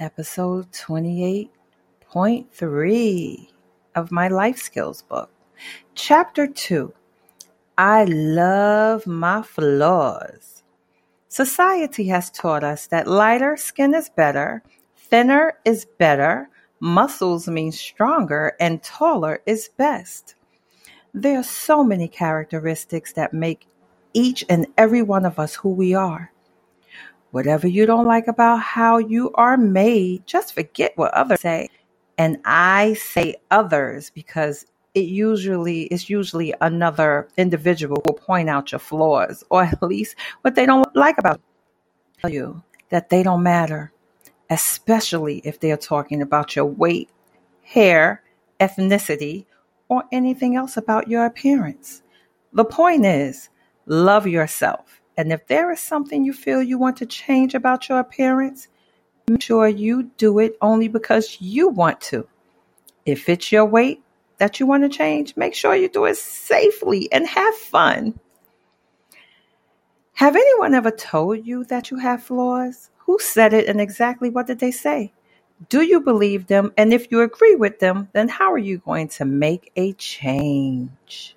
episode 28.3 of my life skills book. Chapter 2 I love my flaws. Society has taught us that lighter skin is better, thinner is better, muscles mean stronger, and taller is best. There are so many characteristics that make each and every one of us who we are. Whatever you don't like about how you are made, just forget what others say. And I say others because it usually is usually another individual who will point out your flaws or at least what they don't like about you that they don't matter, especially if they're talking about your weight, hair, ethnicity, or anything else about your appearance. The point is, love yourself and if there is something you feel you want to change about your appearance, make sure you do it only because you want to. If it's your weight that you want to change, make sure you do it safely and have fun. Have anyone ever told you that you have flaws? Who said it and exactly what did they say? Do you believe them? And if you agree with them, then how are you going to make a change?